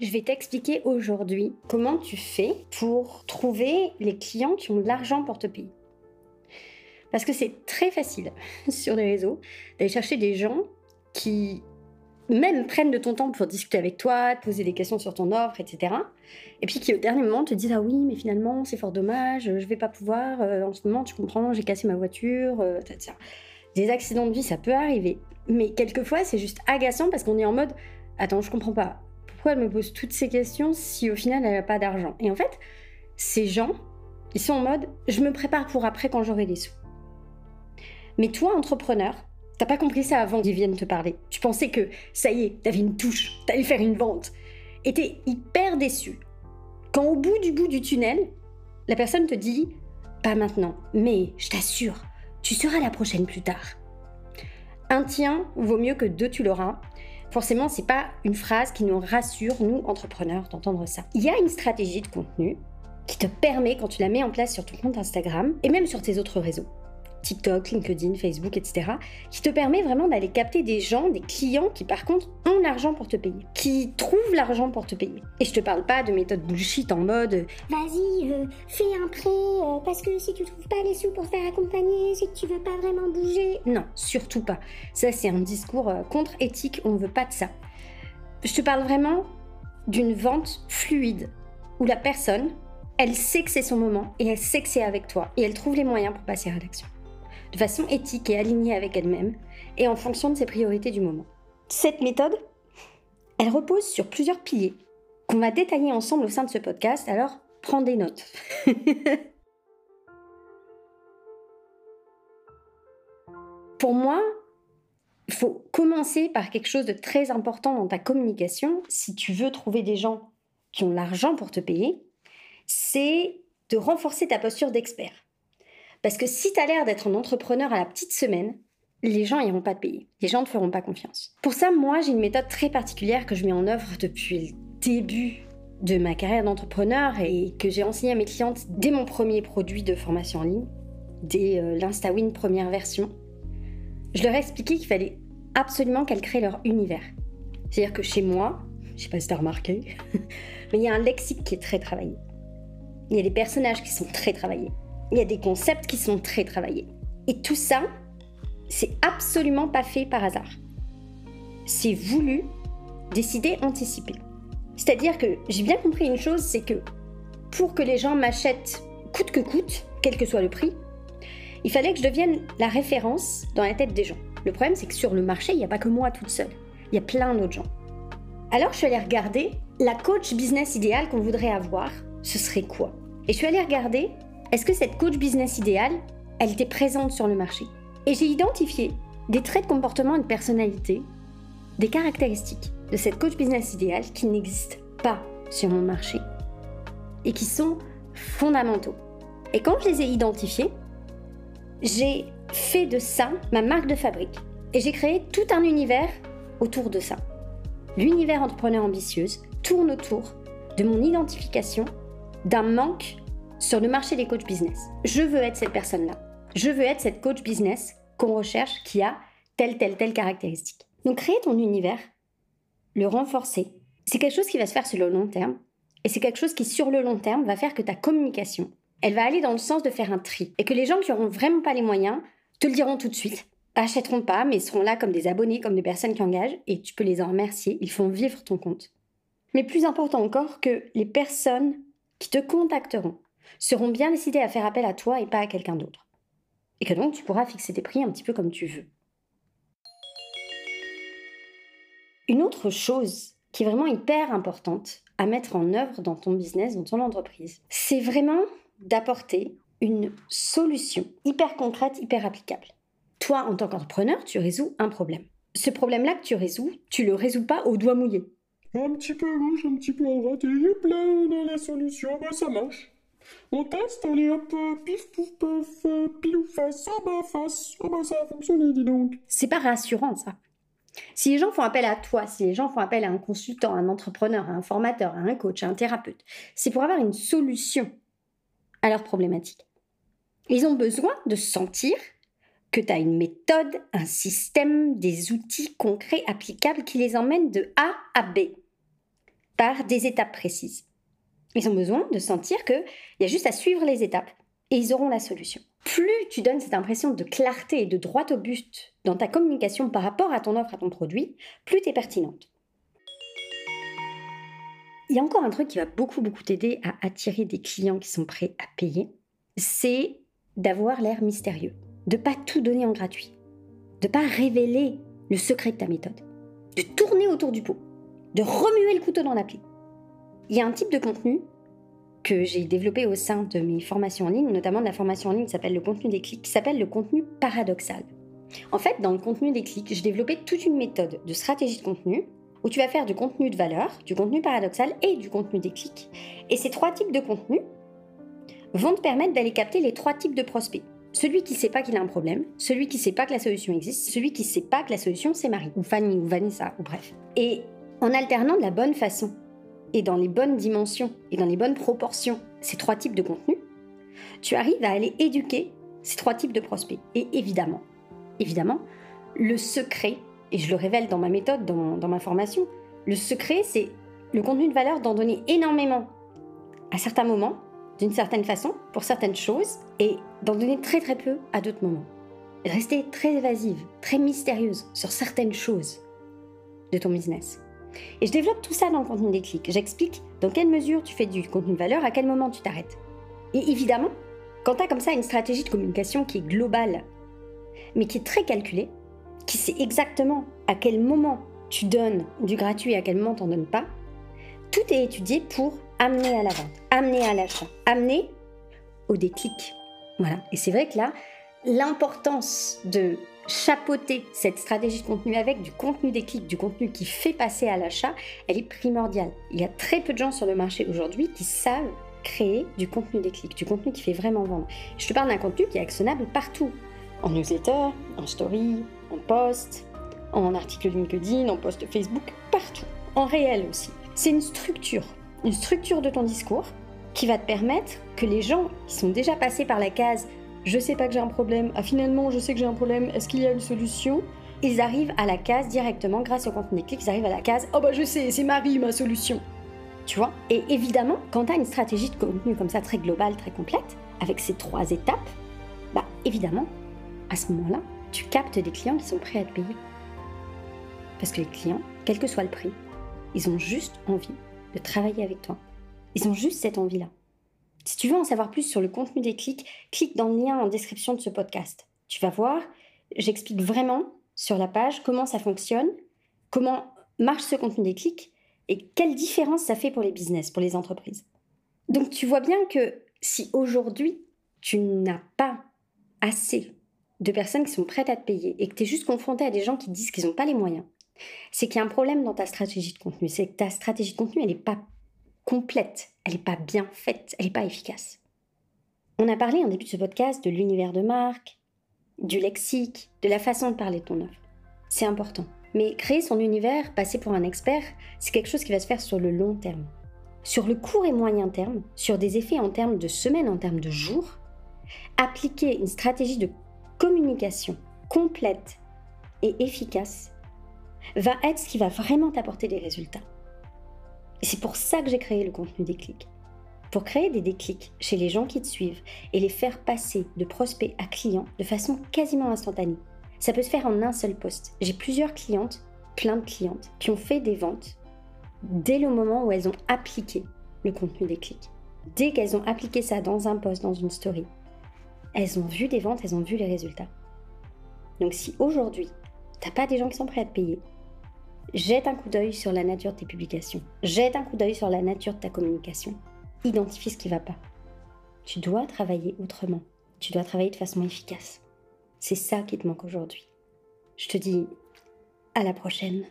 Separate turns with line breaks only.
Je vais t'expliquer aujourd'hui comment tu fais pour trouver les clients qui ont de l'argent pour te payer. Parce que c'est très facile sur les réseaux d'aller chercher des gens qui même prennent de ton temps pour discuter avec toi, te poser des questions sur ton offre, etc. Et puis qui au dernier moment te disent ah oui mais finalement c'est fort dommage, je vais pas pouvoir, euh, en ce moment tu comprends, j'ai cassé ma voiture, euh, etc. Des accidents de vie ça peut arriver, mais quelquefois c'est juste agaçant parce qu'on est en mode attends je comprends pas, pourquoi elle me pose toutes ces questions si au final elle n'a pas d'argent? Et en fait ces gens ils sont en mode je me prépare pour après quand j'aurai des sous. Mais toi entrepreneur T'as pas compris ça avant qu'ils viennent te parler. Tu pensais que, ça y est, t'avais une touche, t'allais faire une vente. Et t'es hyper déçu. Quand au bout du bout du tunnel, la personne te dit Pas maintenant, mais je t'assure, tu seras la prochaine plus tard. Un tien vaut mieux que deux tu l'auras. Forcément, c'est pas une phrase qui nous rassure, nous, entrepreneurs, d'entendre ça. Il y a une stratégie de contenu qui te permet, quand tu la mets en place sur ton compte Instagram et même sur tes autres réseaux, TikTok, LinkedIn, Facebook, etc., qui te permet vraiment d'aller capter des gens, des clients qui par contre ont l'argent pour te payer, qui trouvent l'argent pour te payer. Et je te parle pas de méthode bullshit en mode
vas-y, euh, fais un prêt, euh, parce que si tu trouves pas les sous pour faire accompagner, si tu veux pas vraiment bouger.
Non, surtout pas. Ça, c'est un discours euh, contre-éthique, on ne veut pas de ça. Je te parle vraiment d'une vente fluide, où la personne, elle sait que c'est son moment et elle sait que c'est avec toi et elle trouve les moyens pour passer à l'action de façon éthique et alignée avec elle-même, et en fonction de ses priorités du moment. Cette méthode, elle repose sur plusieurs piliers qu'on va détailler ensemble au sein de ce podcast, alors prends des notes. Pour moi, il faut commencer par quelque chose de très important dans ta communication si tu veux trouver des gens qui ont l'argent pour te payer, c'est de renforcer ta posture d'expert. Parce que si tu as l'air d'être un entrepreneur à la petite semaine, les gens n'iront pas te payer. Les gens ne feront pas confiance. Pour ça, moi, j'ai une méthode très particulière que je mets en œuvre depuis le début de ma carrière d'entrepreneur et que j'ai enseigné à mes clientes dès mon premier produit de formation en ligne, dès euh, l'InstaWin première version. Je leur ai expliqué qu'il fallait absolument qu'elles créent leur univers. C'est-à-dire que chez moi, je sais pas si tu as remarqué, mais il y a un lexique qui est très travaillé. Il y a des personnages qui sont très travaillés il y a des concepts qui sont très travaillés. Et tout ça, c'est absolument pas fait par hasard. C'est voulu, décidé, anticipé. C'est-à-dire que j'ai bien compris une chose, c'est que pour que les gens m'achètent coûte que coûte, quel que soit le prix, il fallait que je devienne la référence dans la tête des gens. Le problème, c'est que sur le marché, il n'y a pas que moi toute seule. Il y a plein d'autres gens. Alors, je suis allée regarder la coach business idéale qu'on voudrait avoir, ce serait quoi? Et je suis allée regarder est-ce que cette coach business idéale, elle était présente sur le marché? Et j'ai identifié des traits de comportement et de personnalité, des caractéristiques de cette coach business idéale qui n'existent pas sur mon marché et qui sont fondamentaux. Et quand je les ai identifiés, j'ai fait de ça ma marque de fabrique et j'ai créé tout un univers autour de ça. L'univers entrepreneur ambitieuse tourne autour de mon identification d'un manque sur le marché des coachs business. Je veux être cette personne-là. Je veux être cette coach business qu'on recherche qui a telle, telle, telle caractéristique. Donc créer ton univers, le renforcer, c'est quelque chose qui va se faire sur le long terme. Et c'est quelque chose qui, sur le long terme, va faire que ta communication, elle va aller dans le sens de faire un tri. Et que les gens qui n'auront vraiment pas les moyens te le diront tout de suite. Achèteront pas, mais seront là comme des abonnés, comme des personnes qui engagent, et tu peux les en remercier. Ils font vivre ton compte. Mais plus important encore que les personnes qui te contacteront seront bien décidés à faire appel à toi et pas à quelqu'un d'autre. Et que donc tu pourras fixer tes prix un petit peu comme tu veux. Une autre chose qui est vraiment hyper importante à mettre en œuvre dans ton business, dans ton entreprise, c'est vraiment d'apporter une solution hyper concrète, hyper applicable. Toi, en tant qu'entrepreneur, tu résous un problème. Ce problème-là que tu résous, tu le résous pas au doigt mouillé.
Un petit peu rouge, un petit peu à droite, et plein on a la solution, bah ça marche. On teste, peu pif pouf paf, pile ou face, oh bah face, oh bah ça a dis donc.
C'est pas rassurant ça. Si les gens font appel à toi, si les gens font appel à un consultant, un entrepreneur, à un formateur, à un coach, à un thérapeute, c'est pour avoir une solution à leurs problématiques. Ils ont besoin de sentir que tu as une méthode, un système, des outils concrets applicables qui les emmènent de A à B. par des étapes précises. Ils ont besoin de sentir qu'il y a juste à suivre les étapes et ils auront la solution. Plus tu donnes cette impression de clarté et de droit au but dans ta communication par rapport à ton offre, à ton produit, plus tu es pertinente. Il y a encore un truc qui va beaucoup, beaucoup t'aider à attirer des clients qui sont prêts à payer, c'est d'avoir l'air mystérieux, de pas tout donner en gratuit, de pas révéler le secret de ta méthode, de tourner autour du pot, de remuer le couteau dans la plaie. Il y a un type de contenu que j'ai développé au sein de mes formations en ligne, notamment de la formation en ligne qui s'appelle le contenu des clics, qui s'appelle le contenu paradoxal. En fait, dans le contenu des clics, j'ai développé toute une méthode de stratégie de contenu où tu vas faire du contenu de valeur, du contenu paradoxal et du contenu des clics. Et ces trois types de contenus vont te permettre d'aller capter les trois types de prospects. Celui qui ne sait pas qu'il a un problème, celui qui ne sait pas que la solution existe, celui qui ne sait pas que la solution c'est Marie, ou Fanny, ou Vanessa, ou bref. Et en alternant de la bonne façon et dans les bonnes dimensions et dans les bonnes proportions ces trois types de contenus, tu arrives à aller éduquer ces trois types de prospects. Et évidemment, évidemment, le secret, et je le révèle dans ma méthode, dans, dans ma formation, le secret, c'est le contenu de valeur d'en donner énormément à certains moments, d'une certaine façon, pour certaines choses, et d'en donner très très peu à d'autres moments. Rester très évasive, très mystérieuse sur certaines choses de ton business. Et je développe tout ça dans le contenu des clics. J'explique dans quelle mesure tu fais du contenu de valeur, à quel moment tu t'arrêtes. Et évidemment, quand tu as comme ça une stratégie de communication qui est globale, mais qui est très calculée, qui sait exactement à quel moment tu donnes du gratuit et à quel moment tu n'en donnes pas, tout est étudié pour amener à la vente, amener à l'achat, amener au déclic. Voilà. Et c'est vrai que là, l'importance de chapeauter cette stratégie de contenu avec du contenu des clics, du contenu qui fait passer à l'achat, elle est primordiale. Il y a très peu de gens sur le marché aujourd'hui qui savent créer du contenu des clics, du contenu qui fait vraiment vendre. Je te parle d'un contenu qui est actionnable partout. En newsletter, en story, en post, en article LinkedIn, en post Facebook, partout. En réel aussi. C'est une structure, une structure de ton discours qui va te permettre que les gens qui sont déjà passés par la case je sais pas que j'ai un problème, ah finalement je sais que j'ai un problème, est-ce qu'il y a une solution? Ils arrivent à la case directement grâce au contenu clic, ils arrivent à la case oh bah je sais, c'est Marie ma solution. Tu vois? Et évidemment, quand tu as une stratégie de contenu comme ça très globale, très complète, avec ces trois étapes, bah évidemment, à ce moment-là, tu captes des clients qui sont prêts à te payer. Parce que les clients, quel que soit le prix, ils ont juste envie de travailler avec toi. Ils ont juste cette envie-là. Si tu veux en savoir plus sur le contenu des clics, clique dans le lien en description de ce podcast. Tu vas voir, j'explique vraiment sur la page comment ça fonctionne, comment marche ce contenu des clics et quelle différence ça fait pour les business, pour les entreprises. Donc tu vois bien que si aujourd'hui tu n'as pas assez de personnes qui sont prêtes à te payer et que tu es juste confronté à des gens qui disent qu'ils n'ont pas les moyens, c'est qu'il y a un problème dans ta stratégie de contenu. C'est que ta stratégie de contenu, elle n'est pas complète, elle n'est pas bien faite, elle n'est pas efficace. On a parlé en début de ce podcast de l'univers de marque, du lexique, de la façon de parler de ton offre. C'est important. Mais créer son univers, passer pour un expert, c'est quelque chose qui va se faire sur le long terme. Sur le court et moyen terme, sur des effets en termes de semaines, en termes de jours, appliquer une stratégie de communication complète et efficace va être ce qui va vraiment t'apporter des résultats. Et c'est pour ça que j'ai créé le contenu des clics. Pour créer des déclics chez les gens qui te suivent et les faire passer de prospect à client de façon quasiment instantanée. Ça peut se faire en un seul poste. J'ai plusieurs clientes, plein de clientes, qui ont fait des ventes dès le moment où elles ont appliqué le contenu des clics. Dès qu'elles ont appliqué ça dans un post, dans une story, elles ont vu des ventes, elles ont vu les résultats. Donc si aujourd'hui, t'as pas des gens qui sont prêts à te payer, Jette un coup d'œil sur la nature de tes publications. Jette un coup d'œil sur la nature de ta communication. Identifie ce qui ne va pas. Tu dois travailler autrement. Tu dois travailler de façon efficace. C'est ça qui te manque aujourd'hui. Je te dis à la prochaine.